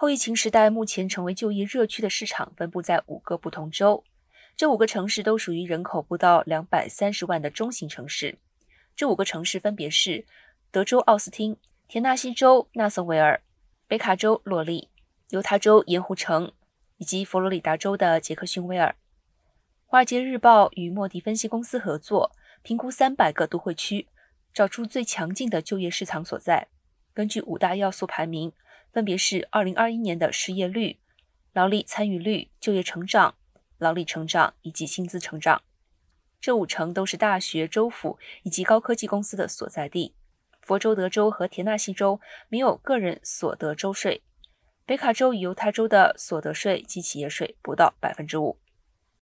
后疫情时代，目前成为就业热区的市场分布在五个不同州。这五个城市都属于人口不到两百三十万的中型城市。这五个城市分别是德州奥斯汀、田纳西州纳森维尔、北卡州洛利、犹他州盐湖城以及佛罗里达州的杰克逊维尔。华尔街日报与莫迪分析公司合作，评估三百个都会区，找出最强劲的就业市场所在。根据五大要素排名。分别是二零二一年的失业率、劳力参与率、就业成长、劳力成长以及薪资成长。这五成都是大学、州府以及高科技公司的所在地。佛州、德州和田纳西州没有个人所得州税，北卡州与犹他州的所得税及企业税不到百分之五。